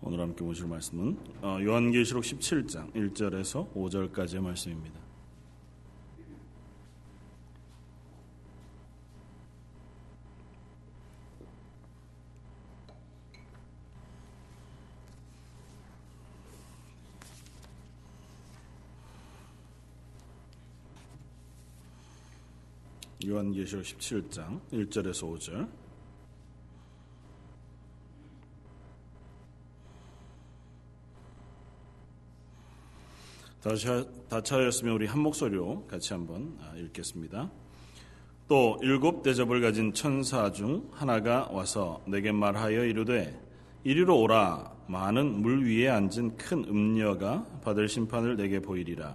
오늘 함께 보실 말씀은 어, 요한계시록 17장 1절에서 5절까지의 말씀입니다. 요한계시록 17장 1절에서 5절 다 차였으면 우리 한 목소리로 같이 한번 아, 읽겠습니다. 또 일곱 대접을 가진 천사 중 하나가 와서 내게 말하여 이르되 이리로 오라. 많은 물 위에 앉은 큰 음녀가 받을 심판을 내게 보이리라.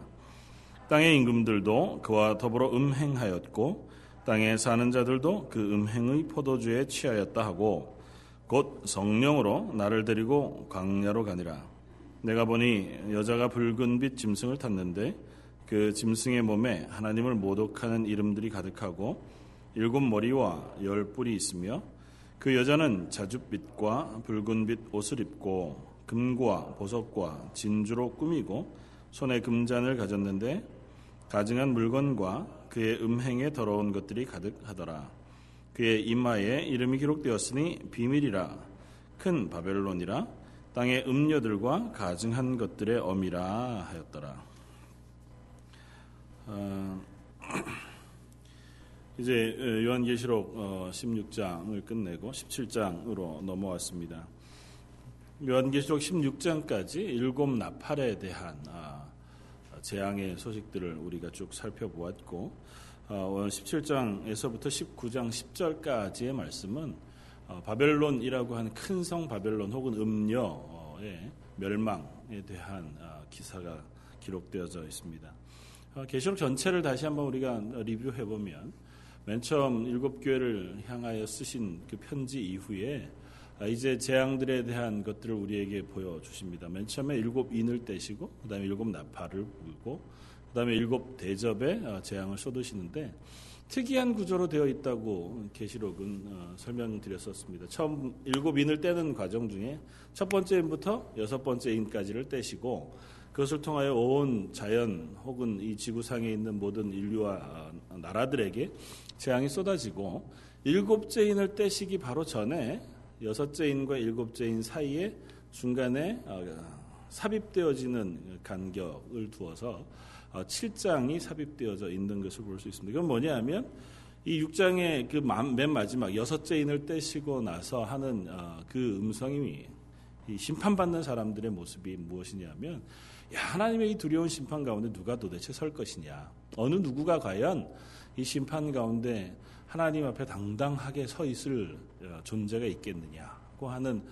땅의 임금들도 그와 더불어 음행하였고 땅에 사는 자들도 그 음행의 포도주에 취하였다 하고 곧 성령으로 나를 데리고 광야로 가니라 내가 보니 여자가 붉은 빛 짐승을 탔는데 그 짐승의 몸에 하나님을 모독하는 이름들이 가득하고 일곱 머리와 열 뿔이 있으며 그 여자는 자줏빛과 붉은 빛 옷을 입고 금과 보석과 진주로 꾸미고 손에 금잔을 가졌는데 가증한 물건과 그의 음행에 더러운 것들이 가득하더라. 그의 이마에 이름이 기록되었으니 비밀이라 큰 바벨론이라 땅의 음료들과 가증한 것들의 어미라 하였더라. 어, 이제 요한계시록 16장을 어, 끝내고 17장으로 넘어왔습니다. 요한계시록 16장까지 일곱 나팔에 대한 아, 재앙의 소식들을 우리가 쭉 살펴보았고 17장에서부터 어, 19장 10절까지의 말씀은 어, 바벨론이라고 하는 큰 성 바벨론 혹은 음녀의 멸망에 대한 아, 기사가 기록되어져 있습니다. 어, 계시록 전체를 다시 한번 우리가 리뷰해 보면 맨 처음 일곱 교회를 향하여 쓰신 그 편지 이후에 아, 이제 재앙들에 대한 것들을 우리에게 보여주십니다. 맨 처음에 일곱 인을 떼시고 그 다음에 일곱 나팔을 불고 그다음에 일곱 대접에 아, 재앙을 쏟으시는데 특이한 구조로 되어 있다고 계시록은 어, 설명드렸었습니다. 처음 일곱 인을 떼는 과정 중에 첫 번째 인부터 여섯 번째 인까지를 떼시고 그것을 통하여 온 자연 혹은 이 지구상에 있는 모든 인류와 어, 나라들에게 재앙이 쏟아지고 일곱째 인을 떼시기 바로 전에 여섯째 인과 일곱째 인 사이에 중간에 어, 삽입되어지는 간격을 두어서 7장이 어, 삽입되어져 있는 것을 볼 수 있습니다. 이건 뭐냐면 이 6장의 그 맨 마지막 여섯째 인을 떼시고 나서 하는 어, 그 음성이 심판받는 사람들의 모습이 무엇이냐면 야, 하나님의 이 두려운 심판 가운데 누가 도대체 설 것이냐. 어느 누구가 과연 이 심판 가운데 하나님 앞에 당당하게 서 있을 어, 존재가 있겠느냐고 하는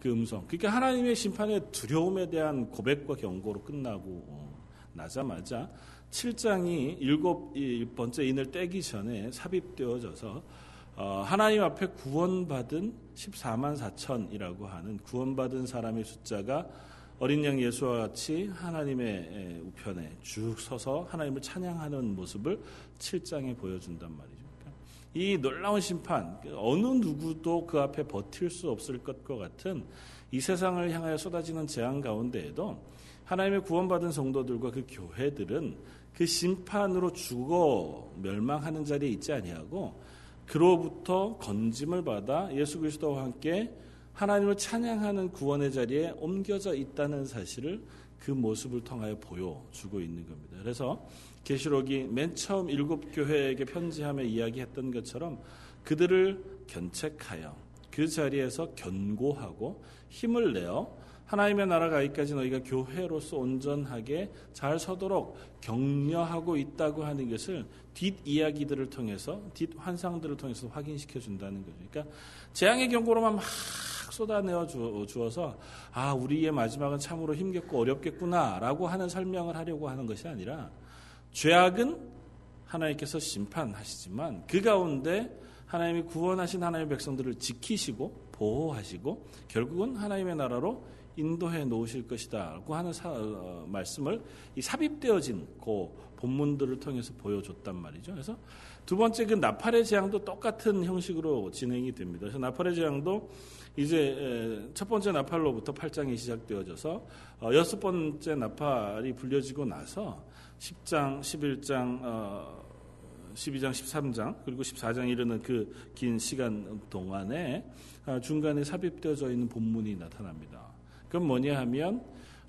그 음성. 그러니까 하나님의 심판의 두려움에 대한 고백과 경고로 끝나고 나자마자 7장이 일곱 번째 인을 떼기 전에 삽입되어져서 어, 하나님 앞에 구원받은 14만 4천이라고 하는 구원받은 사람의 숫자가 어린 양 예수와 같이 하나님의 우편에 쭉 서서 하나님을 찬양하는 모습을 7장에 보여준단 말이죠. 그러니까 이 놀라운 심판, 어느 누구도 그 앞에 버틸 수 없을 것과 같은 이 세상을 향하여 쏟아지는 재앙 가운데에도 하나님의 구원받은 성도들과 그 교회들은 그 심판으로 죽어 멸망하는 자리에 있지 아니하고 그로부터 건짐을 받아 예수 그리스도와 함께 하나님을 찬양하는 구원의 자리에 옮겨져 있다는 사실을 그 모습을 통하여 보여주고 있는 겁니다. 그래서 계시록이 맨 처음 일곱 교회에게 편지하며 이야기했던 것처럼 그들을 견책하여 그 자리에서 견고하고 힘을 내어 하나님의 나라가 여기까지 너희가 교회로서 온전하게 잘 서도록 격려하고 있다고 하는 것을 뒷 이야기들을 통해서 뒷 환상들을 통해서 확인시켜 준다는 거죠. 그러니까 재앙의 경고로만 막 쏟아내어 주어서 아 우리의 마지막은 참으로 힘겹고 어렵겠구나라고 하는 설명을 하려고 하는 것이 아니라 죄악은 하나님께서 심판하시지만 그 가운데 하나님이 구원하신 하나님의 백성들을 지키시고 보호하시고 결국은 하나님의 나라로 인도해 놓으실 것이다라고 하는 사, 어, 말씀을 이 삽입되어진 그 본문들을 통해서 보여줬단 말이죠. 그래서 두 번째 그 나팔의 재앙도 똑같은 형식으로 진행이 됩니다. 그래서 나팔의 재앙도 이제 첫 번째 나팔로부터 8장이 시작되어져서 어, 여섯 번째 나팔이 불려지고 나서 10장, 11장, 12장, 13장 그리고 14장 이르는 그 긴 시간 동안에 어, 중간에 삽입되어져 있는 본문이 나타납니다. 그건 뭐냐 하면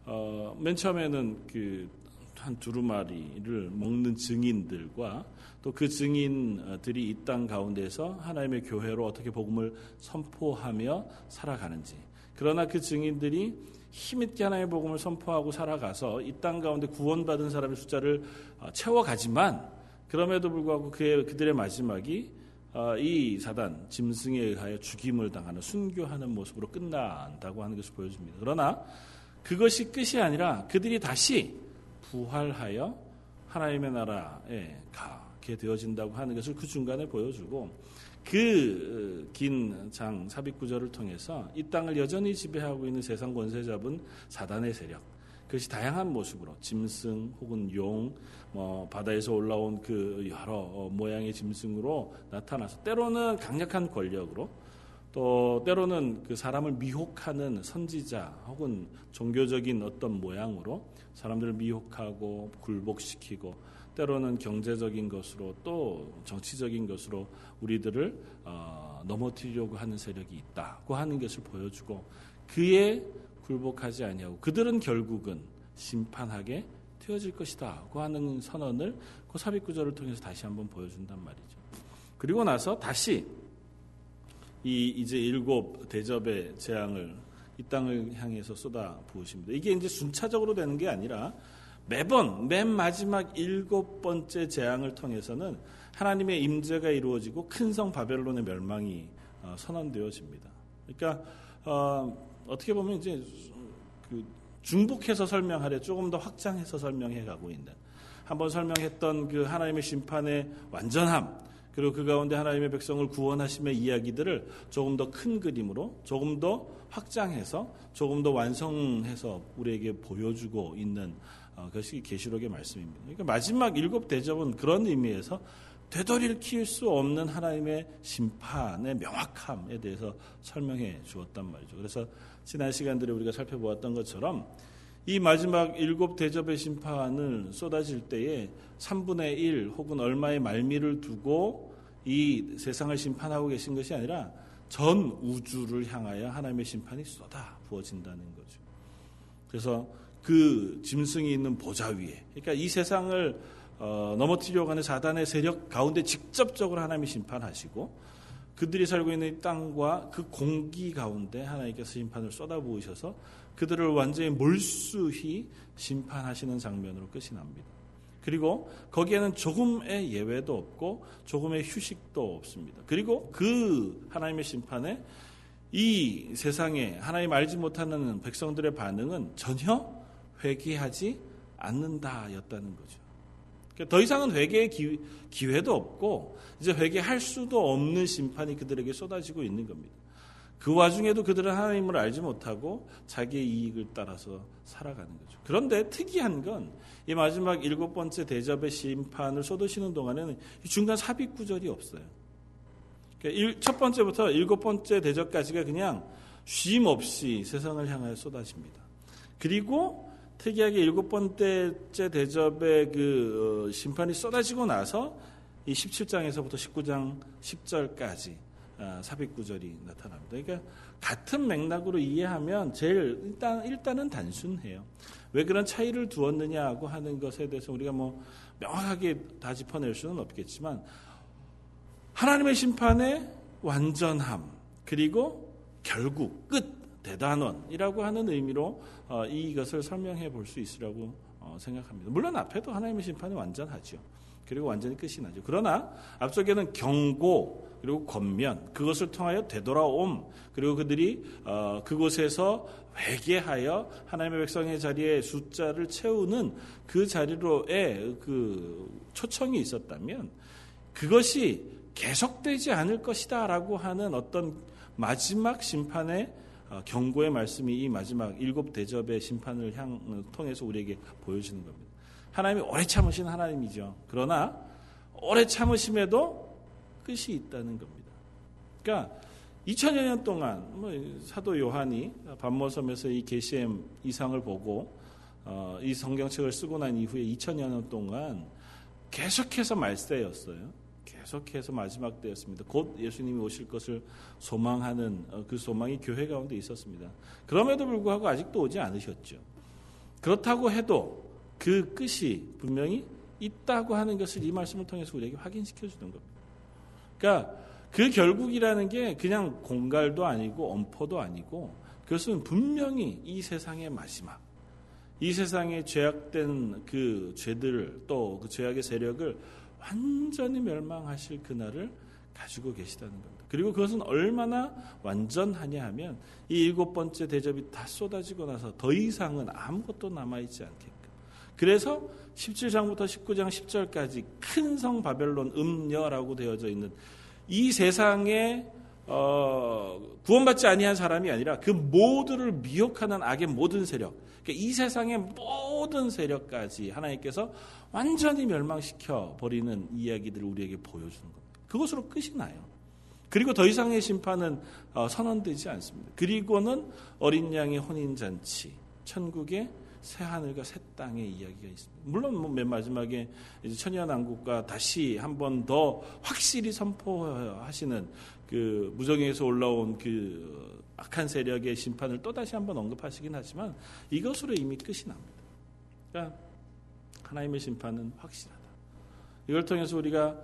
어, 맨 처음에는 그 한 두루마리를 먹는 증인들과 또 그 증인들이 이 땅 가운데서 하나님의 교회로 어떻게 복음을 선포하며 살아가는지. 그러나 그 증인들이 힘있게 하나님의 복음을 선포하고 살아가서 이 땅 가운데 구원받은 사람의 숫자를 어, 채워가지만 그럼에도 불구하고 그의, 그들의 마지막이 어, 이 사단 짐승에 의하여 죽임을 당하는 순교하는 모습으로 끝난다고 하는 것을 보여줍니다. 그러나 그것이 끝이 아니라 그들이 다시 부활하여 하나님의 나라에 가게 되어진다고 하는 것을 그 중간에 보여주고 그 긴장 어, 삽입 구절을 통해서 이 땅을 여전히 지배하고 있는 세상 권세 잡은 사단의 세력 그것이 다양한 모습으로 짐승 혹은 용, 뭐 바다에서 올라온 그 여러 어, 모양의 짐승으로 나타나서 때로는 강력한 권력으로 또 때로는 그 사람을 미혹하는 선지자 혹은 종교적인 어떤 모양으로 사람들을 미혹하고 굴복시키고 때로는 경제적인 것으로 또 정치적인 것으로 우리들을 어, 넘어뜨리려고 하는 세력이 있다고 하는 것을 보여주고 그의 굴복하지 아니하고 그들은 결국은 심판하게 되어질 것이다고 하는 선언을 그 삽입 구절을 통해서 다시 한번 보여준단 말이죠. 그리고 나서 다시 이 이제 일곱 대접의 재앙을 이 땅을 향해서 쏟아 부으십니다. 이게 이제 순차적으로 되는 게 아니라 매번 맨 마지막 일곱 번째 재앙을 통해서는 하나님의 임재가 이루어지고 큰 성 바벨론의 멸망이 어, 선언되어집니다. 그러니까 어, 어떻게 보면 이제 그 중복해서 설명하려 조금 더 확장해서 설명해 가고 있는 한번 설명했던 그 하나님의 심판의 완전함 그리고 그 가운데 하나님의 백성을 구원하심의 이야기들을 조금 더 큰 그림으로 조금 더 확장해서 조금 더 완성해서 우리에게 보여주고 있는 어, 것이 계시록의 말씀입니다. 그러니까 마지막 일곱 대접은 그런 의미에서 되돌이를 키울 수 없는 하나님의 심판의 명확함에 대해서 설명해 주었단 말이죠. 그래서 지난 시간들에 우리가 살펴보았던 것처럼 이 마지막 일곱 대접의 심판을 쏟아질 때에 3분의 1 혹은 얼마의 말미를 두고 이 세상을 심판하고 계신 것이 아니라 전 우주를 향하여 하나님의 심판이 쏟아 부어진다는 거죠. 그래서 그 짐승이 있는 보좌 위에, 그러니까 이 세상을 어, 넘어뜨려고 하는 사단의 세력 가운데 직접적으로 하나님이 심판하시고 그들이 살고 있는 땅과 그 공기 가운데 하나님께서 심판을 쏟아부으셔서 그들을 완전히 몰수히 심판하시는 장면으로 끝이 납니다. 그리고 거기에는 조금의 예외도 없고 조금의 휴식도 없습니다. 그리고 그 하나님의 심판에 이 세상에 하나님 알지 못하는 백성들의 반응은 전혀 회개하지 않는다였다는 거죠. 그러니까 더 이상은 회개의 기회도 없고 이제 회개할 수도 없는 심판이 그들에게 쏟아지고 있는 겁니다. 그 와중에도 그들은 하나님을 알지 못하고 자기의 이익을 따라서 살아가는 거죠. 그런데 특이한 건 이 마지막 일곱 번째 대접의 심판을 쏟으시는 동안에는 중간 삽입 구절이 없어요. 그러니까 첫 번째부터 일곱 번째 대접까지가 그냥 쉼 없이 세상을 향하여 쏟아집니다. 그리고 특이하게 일곱 번째 대접의 그 어, 심판이 쏟아지고 나서 이 17장에서부터 19장 10절까지 아, 삽입 구절이 나타납니다. 그러니까 같은 맥락으로 이해하면 제일 일단 일단은 단순해요. 왜 그런 차이를 두었느냐고 하는 것에 대해서 우리가 뭐 명확하게 다 짚어낼 수는 없겠지만 하나님의 심판의 완전함 그리고 결국 끝 대단원이라고 하는 의미로 어, 이것을 설명해 볼 수 있으라고 어, 생각합니다. 물론 앞에도 하나님의 심판이 완전하죠. 그리고 완전히 끝이 나죠. 그러나 앞쪽에는 경고 그리고 권면 그것을 통하여 되돌아옴 그리고 그들이 어, 그곳에서 회개하여 하나님의 백성의 자리에 숫자를 채우는 그 자리로의 그 초청이 있었다면 그것이 계속되지 않을 것이다라고 하는 어떤 마지막 심판의 어, 경고의 말씀이 이 마지막 일곱 대접의 심판을 향 통해서 우리에게 보여주는 겁니다. 하나님이 오래 참으신 하나님이죠. 그러나 오래 참으심에도 끝이 있다는 겁니다. 그러니까 2000여 년 동안 뭐 사도 요한이 반모섬에서 이 게시엠 이상을 보고 어, 이 성경책을 쓰고 난 이후에 2000여 년 동안 계속해서 말세였어요. 계속해서 마지막 때였습니다. 곧 예수님이 오실 것을 소망하는 어, 그 소망이 교회 가운데 있었습니다. 그럼에도 불구하고 아직도 오지 않으셨죠. 그렇다고 해도 그 끝이 분명히 있다고 하는 것을 이 말씀을 통해서 우리에게 확인시켜 주는 겁니다. 그러니까 그 결국이라는 게 그냥 공갈도 아니고 엄포도 아니고 그것은 분명히 이 세상의 마지막, 이 세상에 죄악된 그 죄들 또그 죄악의 세력을 완전히 멸망하실 그날을 가지고 계시다는 겁니다. 그리고 그것은 얼마나 완전하냐 하면 이 일곱 번째 대접이 다 쏟아지고 나서 더 이상은 아무것도 남아있지 않게끔. 그래서 17장부터 19장 10절까지 큰 성 바벨론 음녀라고 되어져 있는 이 세상에 어, 구원받지 아니한 사람이 아니라 그 모두를 미혹하는 악의 모든 세력, 그러니까 이 세상의 모든 세력까지 하나님께서 완전히 멸망시켜 버리는 이야기들을 우리에게 보여주는 겁니다. 그것으로 끝이 나요. 그리고 더 이상의 심판은 어, 선언되지 않습니다. 그리고는 어린 양의 혼인 잔치, 천국의 새 하늘과 새 땅의 이야기가 있습니다. 물론 뭐 맨 마지막에 천연왕국과 다시 한 번 더 확실히 선포하시는 그 무정에서 올라온 그 악한 세력의 심판을 또 다시 한 번 언급하시긴 하지만 이것으로 이미 끝이 납니다. 그러니까 하나님의 심판은 확실하다. 이걸 통해서 우리가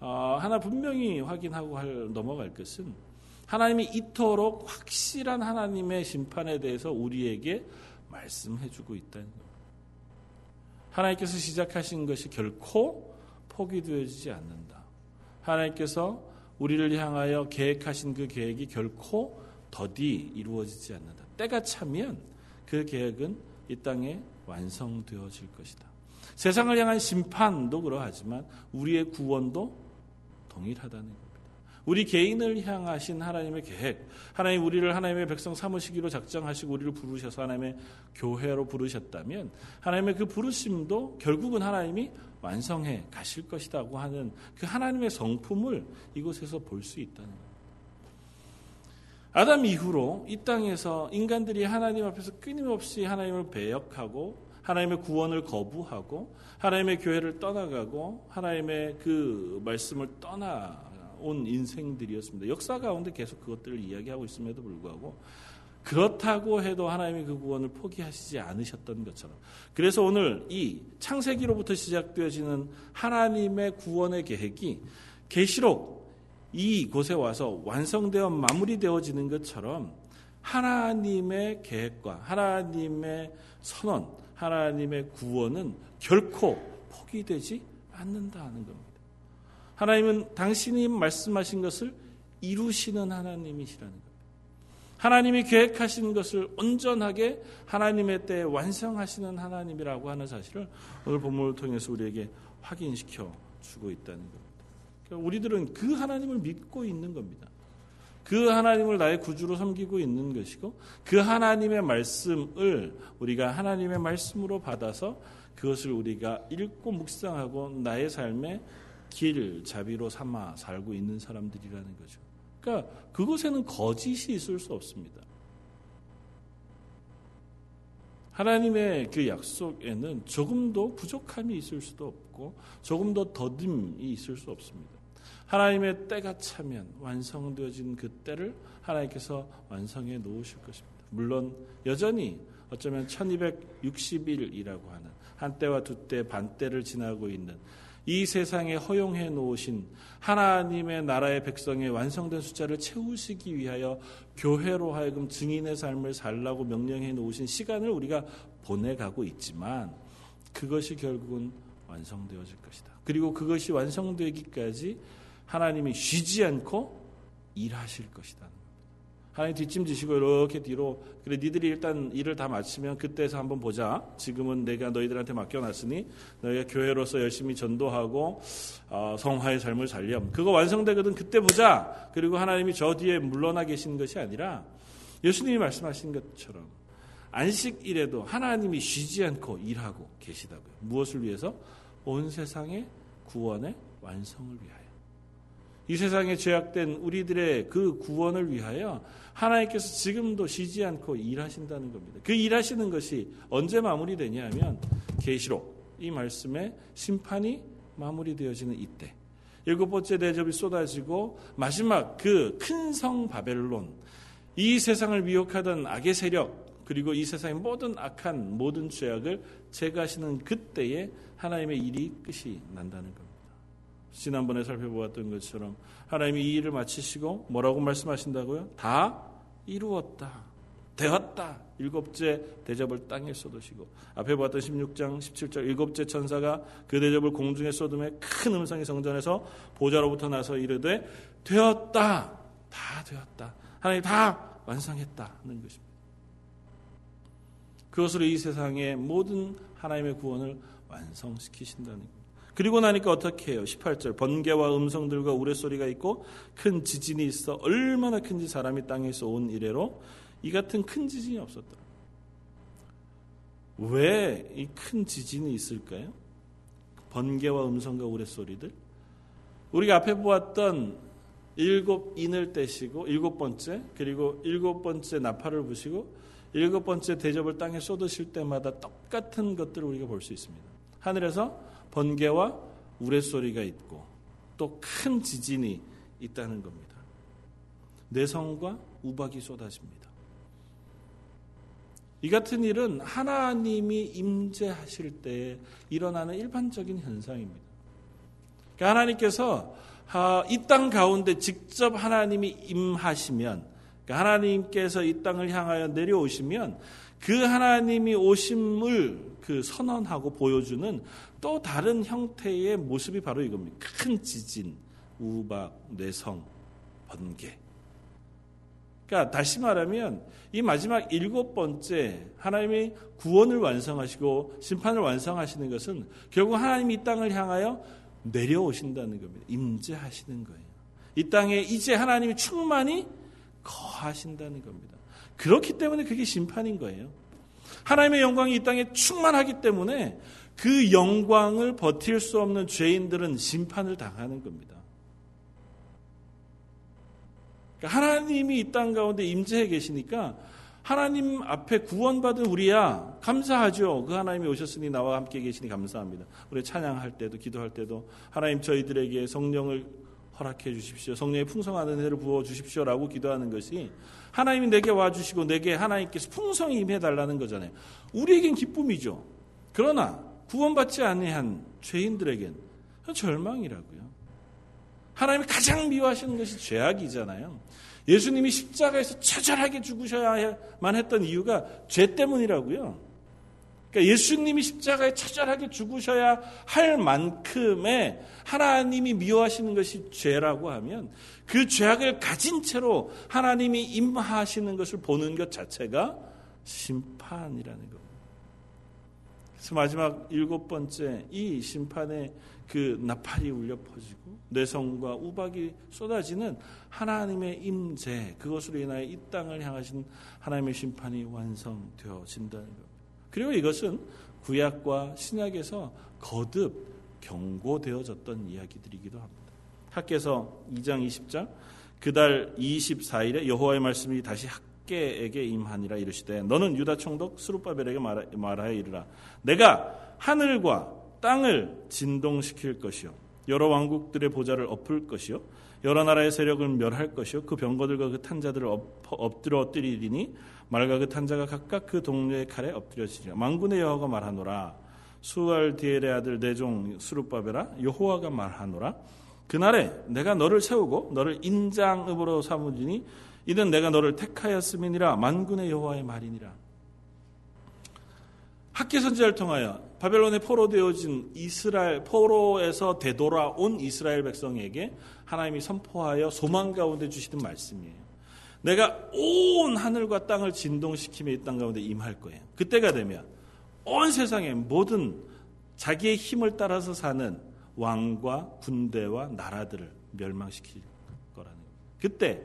어, 하나 분명히 확인하고 할, 넘어갈 것은 하나님이 이토록 확실한 하나님의 심판에 대해서 우리에게 말씀해주고 있다는 겁니다. 하나님께서 시작하신 것이 결코 포기되어지지 않는다. 하나님께서 우리를 향하여 계획하신 그 계획이 결코 더디 이루어지지 않는다. 때가 차면 그 계획은 이 땅에 완성되어질 것이다. 세상을 향한 심판도 그러하지만 우리의 구원도 동일하다는. 우리 개인을 향하신 하나님의 계획, 하나님 우리를 하나님의 백성 삼으시기로 작정하시고 우리를 부르셔서 하나님의 교회로 부르셨다면 하나님의 그 부르심도 결국은 하나님이 완성해 가실 것이라고 하는 그 하나님의 성품을 이곳에서 볼 수 있다는 겁니다. 아담 이후로 이 땅에서 인간들이 하나님 앞에서 끊임없이 하나님을 배역하고 하나님의 구원을 거부하고 하나님의 교회를 떠나가고 하나님의 그 말씀을 떠나 온 인생들이었습니다. 역사 가운데 계속 그것들을 이야기하고 있음에도 불구하고 그렇다고 해도 하나님이 그 구원을 포기하시지 않으셨던 것처럼. 그래서 오늘 이 창세기로부터 시작되어지는 하나님의 구원의 계획이 계시록 이곳에 와서 완성되어 마무리되어지는 것처럼 하나님의 계획과 하나님의 선언, 하나님의 구원은 결코 포기되지 않는다는 겁니다. 하나님은 당신이 말씀하신 것을 이루시는 하나님이시라는 겁니다. 하나님이 계획하신 것을 온전하게 하나님의 때에 완성하시는 하나님이라고 하는 사실을 오늘 본문을 통해서 우리에게 확인시켜 주고 있다는 겁니다. 그러니까 우리들은 그 하나님을 믿고 있는 겁니다. 그 하나님을 나의 구주로 섬기고 있는 것이고 그 하나님의 말씀을 우리가 하나님의 말씀으로 받아서 그것을 우리가 읽고 묵상하고 나의 삶의 길 자비로 삼아 살고 있는 사람들이라는 거죠. 그러니까 그곳에는 거짓이 있을 수 없습니다. 하나님의 그 약속에는 조금도 부족함이 있을 수도 없고 조금도 더딤이 있을 수 없습니다. 하나님의 때가 차면 완성되어진 그 때를 하나님께서 완성해 놓으실 것입니다. 물론 여전히 어쩌면 1260일이라고 하는 한 때와 두 때 반 때를 지나고 있는 이 세상에 허용해 놓으신 하나님의 나라의 백성의 완성된 숫자를 채우시기 위하여 교회로 하여금 증인의 삶을 살라고 명령해 놓으신 시간을 우리가 보내가고 있지만 그것이 결국은 완성되어질 것이다. 그리고 그것이 완성되기까지 하나님이 쉬지 않고 일하실 것이다. 하나님 뒷짐지시고 이렇게 뒤로 그래 니들이 일단 일을 다 마치면 그때서 한번 보자. 지금은 내가 너희들한테 맡겨놨으니 너희가 교회로서 열심히 전도하고 어, 성화의 삶을 살렴. 그거 완성되거든 그때 보자. 그리고 하나님이 저 뒤에 물러나 계신 것이 아니라 예수님이 말씀하신 것처럼 안식일에도 하나님이 쉬지 않고 일하고 계시다고요. 무엇을 위해서? 온 세상의 구원의 완성을 위하여. 이 세상에 죄악된 우리들의 그 구원을 위하여 하나님께서 지금도 쉬지 않고 일하신다는 겁니다. 그 일하시는 것이 언제 마무리되냐 하면 계시록 이 말씀의 심판이 마무리되어지는 이때 일곱 번째 대접이 쏟아지고 마지막 그 큰 성 바벨론 이 세상을 미혹하던 악의 세력 그리고 이 세상의 모든 악한 모든 죄악을 제거하시는 그때에 하나님의 일이 끝이 난다는 겁니다. 지난번에 살펴보았던 것처럼 하나님이 이 일을 마치시고 뭐라고 말씀하신다고요? 다 이루었다. 되었다. 일곱째 대접을 땅에 쏟으시고 앞에 보았던 16장 17절 일곱째 천사가 그 대접을 공중에 쏟음에 큰 음성이 성전에서 보좌로부터 나서 이르되 되었다. 다 되었다. 하나님 다 완성했다는 것입니다. 그것으로 이 세상의 모든 하나님의 구원을 완성시키신다는 겁니다. 그리고 나니까 어떻게 해요? 18절 번개와 음성들과 우레소리가 있고 큰 지진이 있어 얼마나 큰지 사람이 땅에서 온 이래로 이 같은 큰 지진이 없었다. 왜이 큰 지진이 있을까요? 번개와 음성과 우레소리들 우리가 앞에 보았던 일곱 인을 떼시고 일곱 번째 그리고 일곱 번째 나팔을 부시고 일곱 번째 대접을 땅에 쏟으실 때마다 똑같은 것들을 우리가 볼 수 있습니다. 하늘에서 번개와 우레소리가 있고 또 큰 지진이 있다는 겁니다. 내성과 우박이 쏟아집니다. 이 같은 일은 하나님이 임재하실 때 일어나는 일반적인 현상입니다. 그러니까 하나님께서 아, 이땅 가운데 직접 하나님이 임하시면 그러니까 하나님께서 이 땅을 향하여 내려오시면 그 하나님이 오심을 그 선언하고 보여주는 또 다른 형태의 모습이 바로 이겁니다. 큰 지진, 우박, 내성, 번개. 그러니까 다시 말하면 이 마지막 일곱 번째 하나님이 구원을 완성하시고 심판을 완성하시는 것은 결국 하나님이 이 땅을 향하여 내려오신다는 겁니다. 임재하시는 거예요. 이 땅에 이제 하나님이 충만히 거하신다는 겁니다. 그렇기 때문에 그게 심판인 거예요. 하나님의 영광이 이 땅에 충만하기 때문에 그 영광을 버틸 수 없는 죄인들은 심판을 당하는 겁니다. 그러니까 하나님이 이 땅 가운데 임재해 계시니까 하나님 앞에 구원받은 우리야 감사하죠. 그 하나님이 오셨으니 나와 함께 계시니 감사합니다. 우리 찬양할 때도 기도할 때도 하나님 저희들에게 성령을 허락해 주십시오. 성령의 풍성한 은혜를 부어 주십시오라고 기도하는 것이 하나님이 내게 와 주시고 내게 하나님께서 풍성히 임해 달라는 거잖아요. 우리에겐 기쁨이죠. 그러나 구원받지 아니한 죄인들에겐 절망이라고요. 하나님이 가장 미워하시는 것이 죄악이잖아요. 예수님이 십자가에서 처절하게 죽으셔야만 했던 이유가 죄 때문이라고요. 그러니까 예수님이 십자가에 처절하게 죽으셔야 할 만큼의 하나님이 미워하시는 것이 죄라고 하면 그 죄악을 가진 채로 하나님이 임하시는 것을 보는 것 자체가 심판이라는 겁니다. 그래서 마지막 일곱 번째 이 심판의 그 나팔이 울려 퍼지고 내성과 우박이 쏟아지는 하나님의 임재 그것으로 인하여 이 땅을 향하신 하나님의 심판이 완성되어진다는 것. 그리고 이것은 구약과 신약에서 거듭 경고되어졌던 이야기들이기도 합니다. 학계서 2장 20장 그달 24일에 여호와의 말씀이 다시 학 계에게 임하니라 이르시되 너는 유다 총독 스룹바벨에게 말하여 이르라. 내가 하늘과 땅을 진동시킬 것이요. 여러 왕국들의 보좌를 엎을 것이요. 여러 나라의 세력을 멸할 것이요. 그 병거들과 그 탄자들을 엎 드려 엎드리리니 말과 그 탄자가 각각 그 동료의 칼에 엎드려지리라. 망군의 여호와가 말하노라. 수알 디엘의 아들 내종 수룹바베라 여호와가 말하노라. 그날에 내가 너를 세우고 너를 인장읍으로 삼으리니 이는 내가 너를 택하였음이니라 만군의 여호와의 말이니라 학계 선지자를 통하여 바벨론에 포로되어진 이스라엘 포로에서 되돌아온 이스라엘 백성에게 하나님이 선포하여 소망 가운데 주시는 말씀이에요. 내가 온 하늘과 땅을 진동시키며 이 땅 가운데 임할 거예요. 그때가 되면 온 세상의 모든 자기의 힘을 따라서 사는 왕과 군대와 나라들을 멸망시킬 거라는 거예요. 그때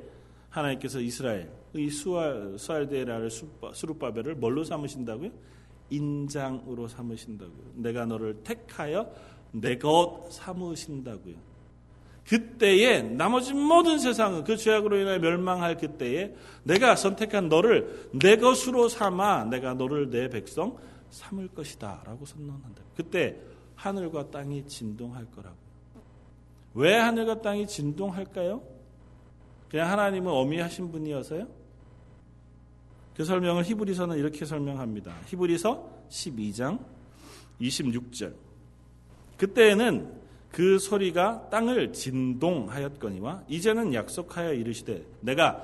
하나님께서 이스라엘 이 수알데라를 수르바벨을 뭘로 삼으신다고요? 인장으로 삼으신다고요. 내가 너를 택하여 내 것 삼으신다고요. 그때에 나머지 모든 세상은 그 죄악으로 인하여 멸망할 그때에 내가 선택한 너를 내 것으로 삼아 내가 너를 내 백성 삼을 것이다 라고 선언한다. 그때 하늘과 땅이 진동할 거라고. 왜 하늘과 땅이 진동할까요? 그냥 하나님은 어미하신 분이어서요? 그 설명을 히브리서는 이렇게 설명합니다. 히브리서 12장 26절. 그때에는 그 소리가 땅을 진동하였거니와 이제는 약속하여 이르시되 내가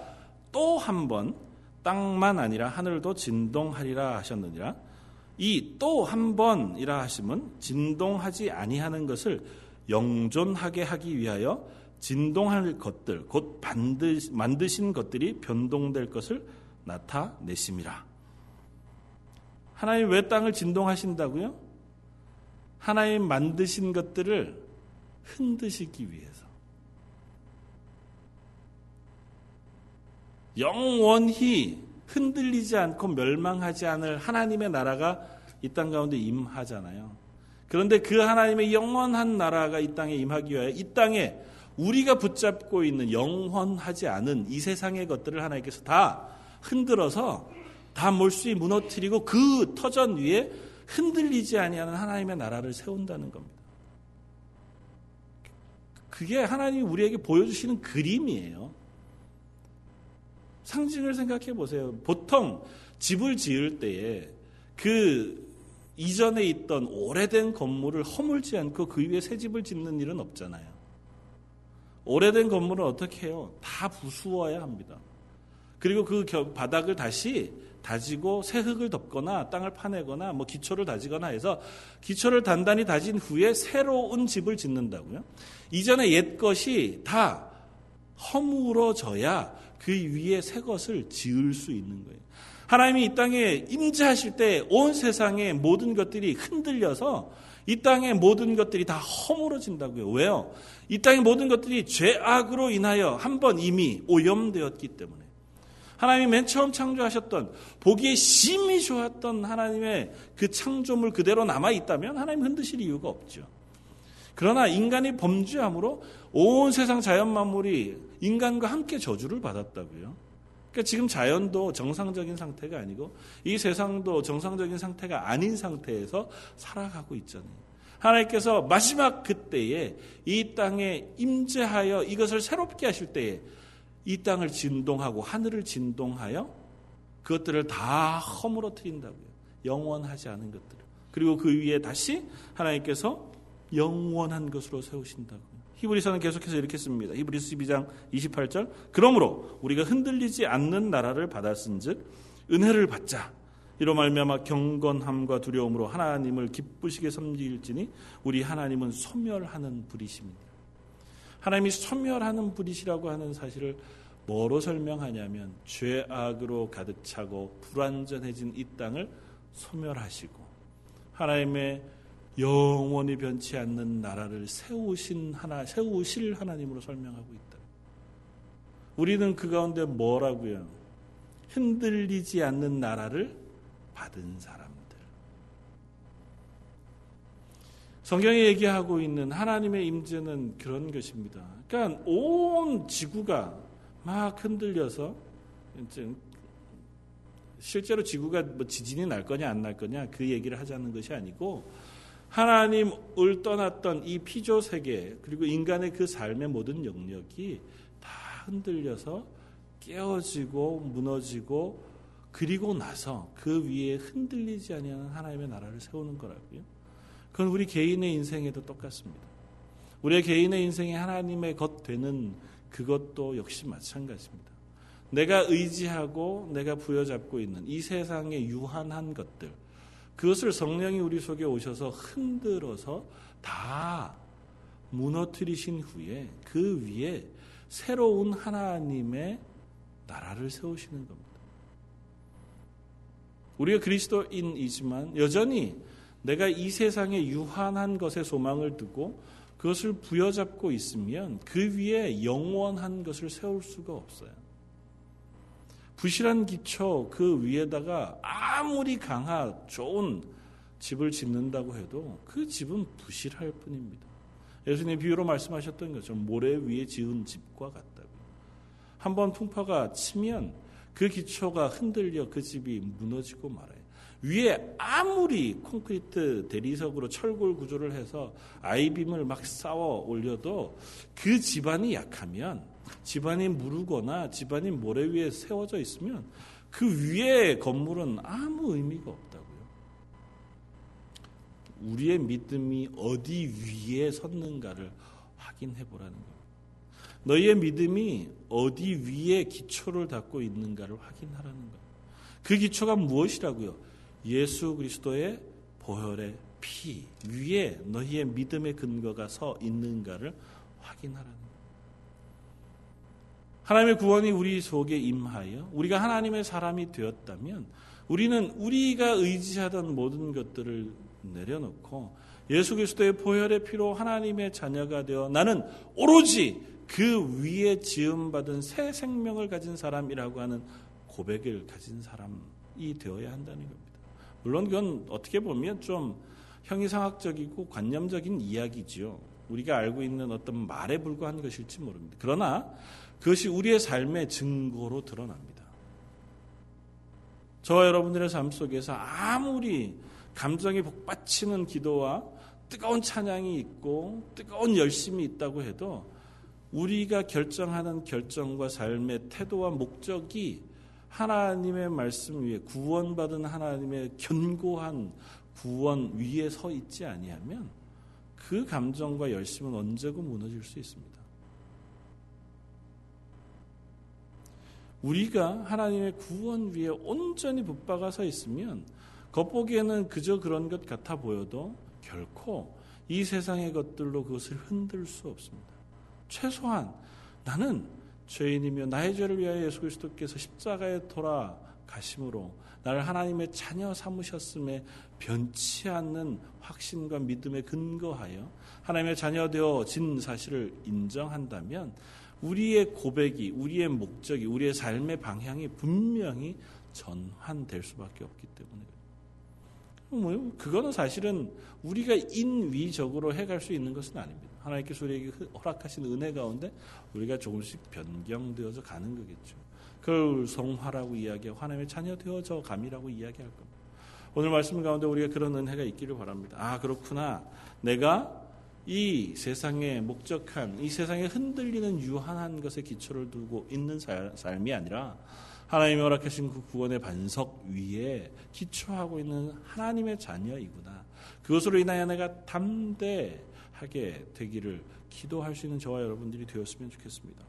또 한 번 땅만 아니라 하늘도 진동하리라 하셨느니라. 이 또 한 번이라 하심은 진동하지 아니하는 것을 영존하게 하기 위하여 진동할 것들 곧 만드신 것들이 변동될 것을 나타내심이라. 하나님 왜 땅을 진동하신다고요? 하나님 만드신 것들을 흔드시기 위해서. 영원히 흔들리지 않고 멸망하지 않을 하나님의 나라가 이 땅 가운데 임하잖아요. 그런데 그 하나님의 영원한 나라가 이 땅에 임하기 위하여 이 땅에 우리가 붙잡고 있는 영원하지 않은 이 세상의 것들을 하나님께서 다 흔들어서 다 몰수히 무너뜨리고 그 터전 위에 흔들리지 아니하는 하나님의 나라를 세운다는 겁니다. 그게 하나님이 우리에게 보여주시는 그림이에요. 상징을 생각해 보세요. 보통 집을 지을 때에 그 이전에 있던 오래된 건물을 허물지 않고 그 위에 새 집을 짓는 일은 없잖아요. 오래된 건물은 어떻게 해요? 다 부수어야 합니다. 그리고 그 바닥을 다시 다지고 새 흙을 덮거나 땅을 파내거나 뭐 기초를 다지거나 해서 기초를 단단히 다진 후에 새로운 집을 짓는다고요. 이전에 옛 것이 다 허물어져야 그 위에 새 것을 지을 수 있는 거예요. 하나님이 이 땅에 임재하실 때 온 세상의 모든 것들이 흔들려서 이 땅의 모든 것들이 다 허물어진다고요. 왜요? 이 땅의 모든 것들이 죄악으로 인하여 한 번 이미 오염되었기 때문에. 하나님이 맨 처음 창조하셨던 보기에 심히 좋았던 하나님의 그 창조물 그대로 남아 있다면 하나님 흔드실 이유가 없죠. 그러나 인간이 범죄함으로 온 세상 자연 만물이 인간과 함께 저주를 받았다고요. 그러니까 지금 자연도 정상적인 상태가 아니고 이 세상도 정상적인 상태가 아닌 상태에서 살아가고 있잖아요. 하나님께서 마지막 그때에 이 땅에 임재하여 이것을 새롭게 하실 때에 이 땅을 진동하고 하늘을 진동하여 그것들을 다 허물어뜨린다고요. 영원하지 않은 것들. 그리고 그 위에 다시 하나님께서 영원한 것으로 세우신다고요. 히브리서는 계속해서 이렇게 씁니다. 히브리서 12장 28절. 그러므로 우리가 흔들리지 않는 나라를 받았은즉 은혜를 받자. 이로 말미암아 경건함과 두려움으로 하나님을 기쁘시게 섬길지니 우리 하나님은 소멸하는 분이십니다. 하나님이 소멸하는 분이시라고 하는 사실을 뭐로 설명하냐면 죄악으로 가득 차고 불완전해진 이 땅을 소멸하시고 하나님의 영원히 변치 않는 나라를 세우신 하나 세우실 하나님으로 설명하고 있다. 우리는 그 가운데 뭐라고요? 흔들리지 않는 나라를 받은 사람. 성경이 얘기하고 있는 하나님의 임재는 그런 것입니다. 그러니까 온 지구가 막 흔들려서 실제로 지구가 뭐 지진이 날 거냐 안 날 거냐 그 얘기를 하자는 것이 아니고 하나님을 떠났던 이 피조 세계 그리고 인간의 그 삶의 모든 영역이 다 흔들려서 깨어지고 무너지고 그리고 나서 그 위에 흔들리지 아니하는 하나님의 나라를 세우는 거라고요. 그건 우리 개인의 인생에도 똑같습니다. 우리의 개인의 인생에 하나님의 것 되는 그것도 역시 마찬가지입니다. 내가 의지하고 내가 부여잡고 있는 이 세상의 유한한 것들, 그것을 성령이 우리 속에 오셔서 흔들어서 다 무너뜨리신 후에 그 위에 새로운 하나님의 나라를 세우시는 겁니다. 우리가 그리스도인이지만 여전히 내가 이 세상에 유한한 것에 소망을 두고 그것을 부여잡고 있으면 그 위에 영원한 것을 세울 수가 없어요. 부실한 기초 그 위에다가 아무리 강하 좋은 집을 짓는다고 해도 그 집은 부실할 뿐입니다. 예수님 비유로 말씀하셨던 것처럼 모래 위에 지은 집과 같다고. 한번 풍파가 치면 그 기초가 흔들려 그 집이 무너지고 말아요. 위에 아무리 콘크리트 대리석으로 철골 구조를 해서 아이빔을 막 쌓아 올려도 그 집안이 약하면 집안이 무르거나 집안이 모래 위에 세워져 있으면 그 위에 건물은 아무 의미가 없다고요. 우리의 믿음이 어디 위에 섰는가를 확인해 보라는 거예요. 너희의 믿음이 어디 위에 기초를 닦고 있는가를 확인하라는 거예요. 그 기초가 무엇이라고요? 예수 그리스도의 보혈의 피 위에 너희의 믿음의 근거가 서 있는가를 확인하라는 거예요. 하나님의 구원이 우리 속에 임하여 우리가 하나님의 사람이 되었다면 우리는 우리가 의지하던 모든 것들을 내려놓고 예수 그리스도의 보혈의 피로 하나님의 자녀가 되어 나는 오로지 그 위에 지음받은 새 생명을 가진 사람이라고 하는 고백을 가진 사람이 되어야 한다는 겁니다. 물론 그건 어떻게 보면 좀 형이상학적이고 관념적인 이야기지요. 우리가 알고 있는 어떤 말에 불과한 것일지 모릅니다. 그러나 그것이 우리의 삶의 증거로 드러납니다. 저와 여러분들의 삶 속에서 아무리 감정이 복받치는 기도와 뜨거운 찬양이 있고 뜨거운 열심이 있다고 해도 우리가 결정하는 결정과 삶의 태도와 목적이 하나님의 말씀 위에 구원받은 하나님의 견고한 구원 위에 서 있지 아니하면 그 감정과 열심은 언제고 무너질 수 있습니다. 우리가 하나님의 구원 위에 온전히 붙박아 서 있으면 겉보기에는 그저 그런 것 같아 보여도 결코 이 세상의 것들로 그것을 흔들 수 없습니다. 최소한 나는 죄인이며 나의 죄를 위하여 예수 그리스도께서 십자가에 돌아가심으로 나를 하나님의 자녀 삼으셨음에 변치 않는 확신과 믿음에 근거하여 하나님의 자녀 되어진 사실을 인정한다면 우리의 고백이 우리의 목적이 우리의 삶의 방향이 분명히 전환될 수밖에 없기 때문에 뭐 그거는 사실은 우리가 인위적으로 해갈 수 있는 것은 아닙니다. 하나님께서 우리에게 허락하신 은혜 가운데 우리가 조금씩 변경되어서 가는 거겠죠. 그걸 성화라고 이야기하고 하나님의 자녀 되어져 감이라고 이야기할 겁니다. 오늘 말씀 가운데 우리가 그런 은혜가 있기를 바랍니다. 아 그렇구나. 내가 이 세상에 목적한 이 세상에 흔들리는 유한한 것에 기초를 두고 있는 삶이 아니라 하나님이 허락하신 그 구원의 반석 위에 기초하고 있는 하나님의 자녀이구나. 그것으로 인하여 내가 담대하게 되기를 기도할 수 있는 저와 여러분들이 되었으면 좋겠습니다.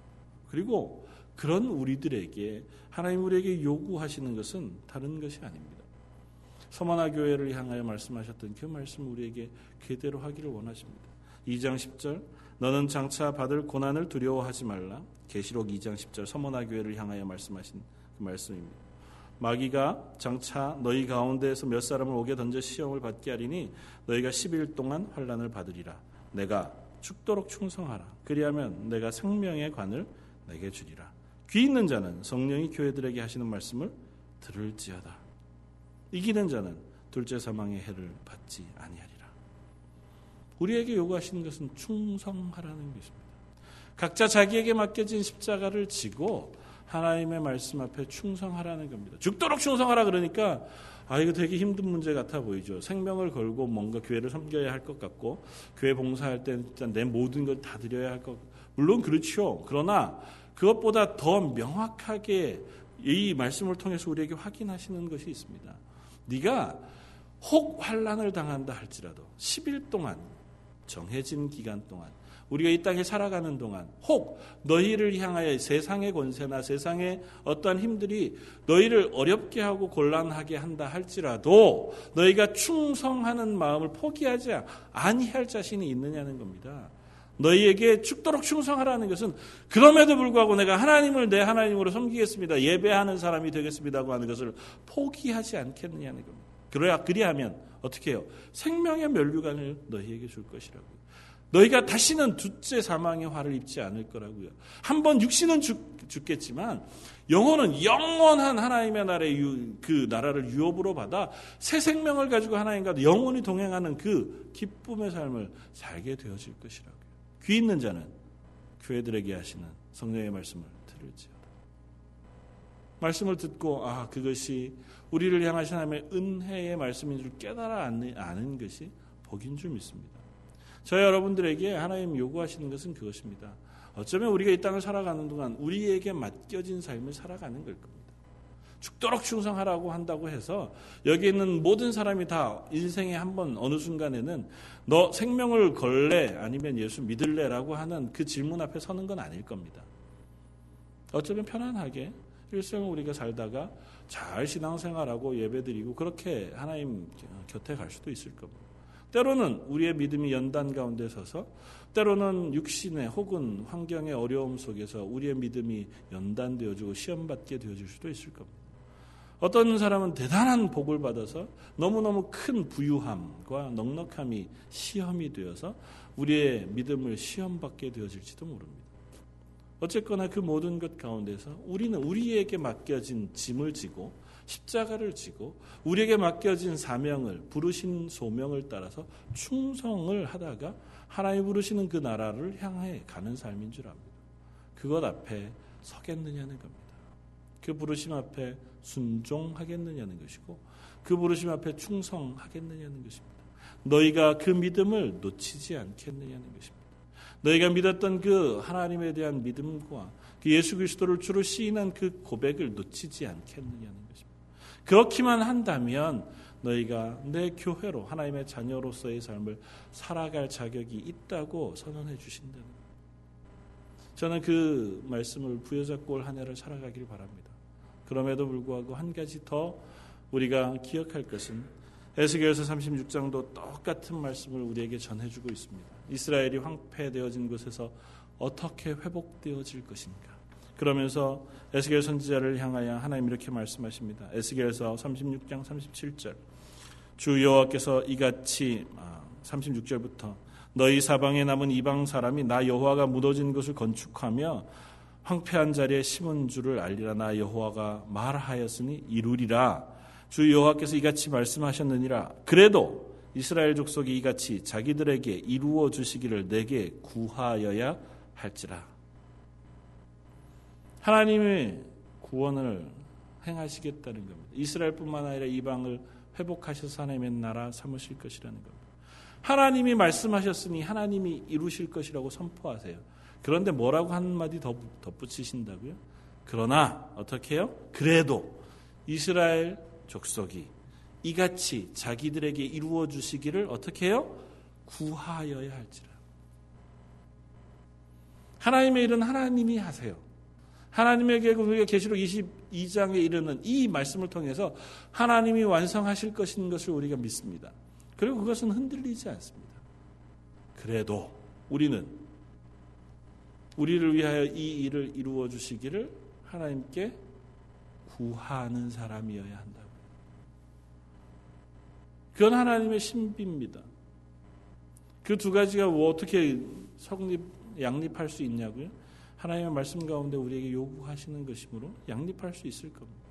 그리고 그런 우리들에게 하나님 우리에게 요구하시는 것은 다른 것이 아닙니다. 서만화 교회를 향하여 말씀하셨던 그 말씀 우리에게 그대로 하기를 원하십니다. 2장 10절 너는 장차 받을 고난을 두려워하지 말라. 계시록 2장 10절 서머나 교회를 향하여 말씀하신 그 말씀입니다. 마귀가 장차 너희 가운데에서 몇 사람을 오게 던져 시험을 받게 하리니 너희가 10일 동안 환란을 받으리라. 내가 죽도록 충성하라. 그리하면 내가 생명의 관을 내게 주리라. 귀 있는 자는 성령이 교회들에게 하시는 말씀을 들을지어다. 이기는 자는 둘째 사망의 해를 받지 아니하리라. 우리에게 요구하시는 것은 충성하라는 것입니다. 각자 자기에게 맡겨진 십자가를 지고 하나님의 말씀 앞에 충성하라는 겁니다. 죽도록 충성하라 그러니까 아 이거 되게 힘든 문제 같아 보이죠. 생명을 걸고 뭔가 교회를 섬겨야 할 것 같고 교회 봉사할 때 일단 내 모든 걸 다 드려야 할 것. 물론 그렇죠. 그러나 그것보다 더 명확하게 이 말씀을 통해서 우리에게 확인하시는 것이 있습니다. 네가 혹 환란을 당한다 할지라도 10일 동안 정해진 기간 동안 우리가 이 땅에 살아가는 동안 혹 너희를 향하여 세상의 권세나 세상의 어떠한 힘들이 너희를 어렵게 하고 곤란하게 한다 할지라도 너희가 충성하는 마음을 포기하지 아니할 자신이 있느냐는 겁니다. 너희에게 죽도록 충성하라는 것은 그럼에도 불구하고 내가 하나님을 내 하나님으로 섬기겠습니다. 예배하는 사람이 되겠습니다고 하는 것을 포기하지 않겠느냐는 겁니다. 그래야 그리하면 어떻게 해요? 생명의 면류관을 너희에게 줄 것이라고요. 너희가 다시는 둘째 사망의 화를 입지 않을 거라고요. 한번 육신은 죽, 죽겠지만 영혼은 영원한 하나님의 나라의 유, 그 나라를 유업으로 받아 새 생명을 가지고 하나님과 영원히 동행하는 그 기쁨의 삶을 살게 되어질 것이라고요. 귀 있는 자는 교회들에게 하시는 성령의 말씀을 들을지어다. 말씀을 듣고 아 그것이 우리를 향하신 하나님의 은혜의 말씀인 줄 깨달아 아는 것이 복인 줄 믿습니다. 저 여러분들에게 하나님 요구하시는 것은 그것입니다. 어쩌면 우리가 이 땅을 살아가는 동안 우리에게 맡겨진 삶을 살아가는 걸 겁니다. 죽도록 충성하라고 한다고 해서 여기 있는 모든 사람이 다 인생에 한 번 어느 순간에는 너 생명을 걸래 아니면 예수 믿을래라고 하는 그 질문 앞에 서는 건 아닐 겁니다. 어쩌면 편안하게 일생을 우리가 살다가 잘 신앙생활하고 예배드리고 그렇게 하나님 곁에 갈 수도 있을 겁니다. 때로는 우리의 믿음이 연단 가운데 서서 때로는 육신의 혹은 환경의 어려움 속에서 우리의 믿음이 연단되어지고 시험받게 되어질 수도 있을 겁니다. 어떤 사람은 대단한 복을 받아서 너무너무 큰 부유함과 넉넉함이 시험이 되어서 우리의 믿음을 시험받게 되어질지도 모릅니다. 어쨌거나 그 모든 것 가운데서 우리는 우리에게 맡겨진 짐을 지고 십자가를 지고 우리에게 맡겨진 사명을 부르신 소명을 따라서 충성을 하다가 하나님 부르시는 그 나라를 향해 가는 삶인 줄 압니다. 그것 앞에 서겠느냐는 겁니다. 그 부르심 앞에 순종하겠느냐는 것이고 그 부르심 앞에 충성하겠느냐는 것입니다. 너희가 그 믿음을 놓치지 않겠느냐는 것입니다. 너희가 믿었던 그 하나님에 대한 믿음과 그 예수 그리스도를 주로 시인한 그 고백을 놓치지 않겠느냐는 그렇기만 한다면 너희가 내 교회로 하나님의 자녀로서의 삶을 살아갈 자격이 있다고 선언해 주신다는 저는 그 말씀을 부여잡고 올 한 해를 살아가길 바랍니다. 그럼에도 불구하고 한 가지 더 우리가 기억할 것은 에스겔서 36장도 똑같은 말씀을 우리에게 전해주고 있습니다. 이스라엘이 황폐되어진 곳에서 어떻게 회복되어질 것인가? 그러면서 에스겔 선지자를 향하여 하나님 이렇게 말씀하십니다. 에스겔서 36장 37절. 주 여호와께서 이같이 36절부터 아, 너희 사방에 남은 이방 사람이 나 여호와가 묻어진 것을 건축하며 황폐한 자리에 심은 줄을 알리라 나 여호와가 말하였으니 이루리라 주 여호와께서 이같이 말씀하셨느니라 그래도 이스라엘 족속이 이같이 자기들에게 이루어 주시기를 내게 구하여야 할지라 하나님의 구원을 행하시겠다는 겁니다. 이스라엘뿐만 아니라 이방을 회복하셔서 하나님의 나라 삼으실 것이라는 겁니다. 하나님이 말씀하셨으니 하나님이 이루실 것이라고 선포하세요. 그런데 뭐라고 한마디 더 덧붙이신다고요? 그러나 어떻게 해요? 그래도 이스라엘 족속이 이같이 자기들에게 이루어 주시기를 어떻게 해요? 구하여야 할지라. 하나님의 일은 하나님이 하세요. 하나님에게 우리가 계시록 22장에 이르는 이 말씀을 통해서 하나님이 완성하실 것인 것을 우리가 믿습니다. 그리고 그것은 흔들리지 않습니다. 그래도 우리는 우리를 위하여 이 일을 이루어 주시기를 하나님께 구하는 사람이어야 한다고. 그건 하나님의 신비입니다. 그 두 가지가 뭐 어떻게 성립, 양립할 수 있냐고요? 하나님의 말씀 가운데 우리에게 요구하시는 것이므로 양립할 수 있을 겁니다.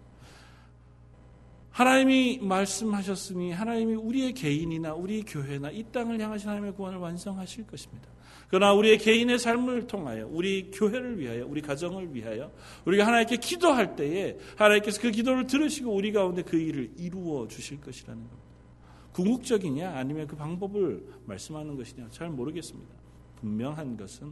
하나님이 말씀하셨으니 하나님이 우리의 개인이나 우리 교회나 이 땅을 향하신 하나님의 구원을 완성하실 것입니다. 그러나 우리의 개인의 삶을 통하여 우리 교회를 위하여 우리 가정을 위하여 우리가 하나님께 기도할 때에 하나님께서 그 기도를 들으시고 우리 가운데 그 일을 이루어 주실 것이라는 겁니다. 궁극적이냐 아니면 그 방법을 말씀하는 것이냐 잘 모르겠습니다. 분명한 것은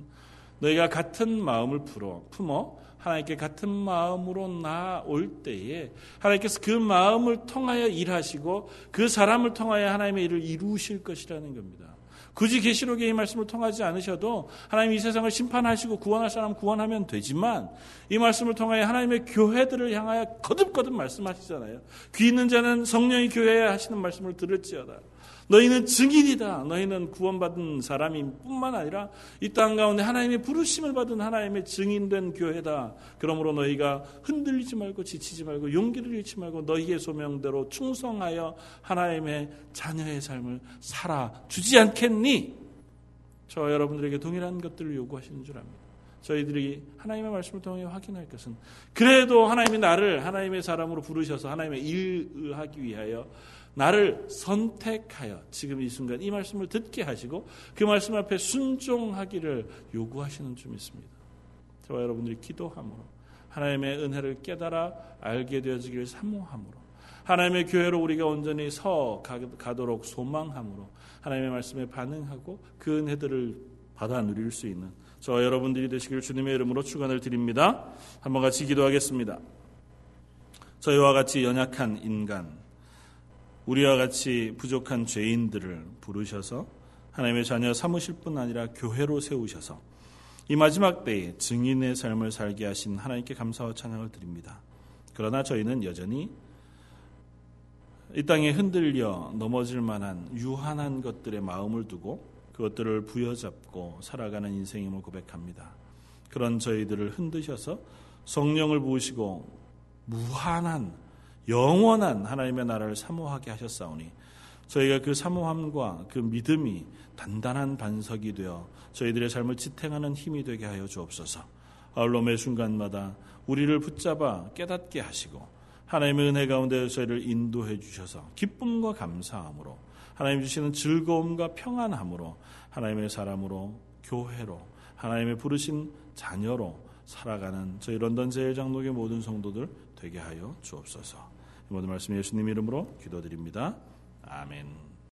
너희가 같은 마음을 품어 하나님께 같은 마음으로 나올 때에 하나님께서 그 마음을 통하여 일하시고 그 사람을 통하여 하나님의 일을 이루실 것이라는 겁니다. 굳이 계시록의 이 말씀을 통하지 않으셔도 하나님 이 세상을 심판하시고 구원할 사람 구원하면 되지만 이 말씀을 통하여 하나님의 교회들을 향하여 거듭거듭 말씀하시잖아요. 귀 있는 자는 성령이 교회에 하시는 말씀을 들을지어다. 너희는 증인이다. 너희는 구원받은 사람이 뿐만 아니라 이 땅 가운데 하나님의 부르심을 받은 하나님의 증인된 교회다. 그러므로 너희가 흔들리지 말고 지치지 말고 용기를 잃지 말고 너희의 소명대로 충성하여 하나님의 자녀의 삶을 살아 주지 않겠니? 저 여러분들에게 동일한 것들을 요구하시는 줄 압니다. 저희들이 하나님의 말씀을 통해 확인할 것은 그래도 하나님이 나를 하나님의 사람으로 부르셔서 하나님의 일을 하기 위하여 나를 선택하여 지금 이 순간 이 말씀을 듣게 하시고 그 말씀 앞에 순종하기를 요구하시는 줄 믿습니다. 저와 여러분들이 기도함으로 하나님의 은혜를 깨달아 알게 되어지기를 사모함으로 하나님의 교회로 우리가 온전히 서 가도록 소망함으로 하나님의 말씀에 반응하고 그 은혜들을 받아 누릴 수 있는 저 여러분들이 되시기를 주님의 이름으로 축원을 드립니다. 한번 같이 기도하겠습니다. 저희와 같이 연약한 인간 우리와 같이 부족한 죄인들을 부르셔서 하나님의 자녀 삼으실 뿐 아니라 교회로 세우셔서 이 마지막 때에 증인의 삶을 살게 하신 하나님께 감사와 찬양을 드립니다. 그러나 저희는 여전히 이 땅에 흔들려 넘어질 만한 유한한 것들의 마음을 두고 그것들을 부여잡고 살아가는 인생임을 고백합니다. 그런 저희들을 흔드셔서 성령을 부으시고 무한한 영원한 하나님의 나라를 사모하게 하셨사오니 저희가 그 사모함과 그 믿음이 단단한 반석이 되어 저희들의 삶을 지탱하는 힘이 되게 하여 주옵소서. 아울롬의 순간마다 우리를 붙잡아 깨닫게 하시고 하나님의 은혜 가운데 저희를 인도해 주셔서 기쁨과 감사함으로 하나님 주시는 즐거움과 평안함으로 하나님의 사람으로 교회로 하나님의 부르신 자녀로 살아가는 저희 런던 제일장로의 모든 성도들 되게 하여 주옵소서. 모든 말씀 예수님 이름으로 기도드립니다. 아멘.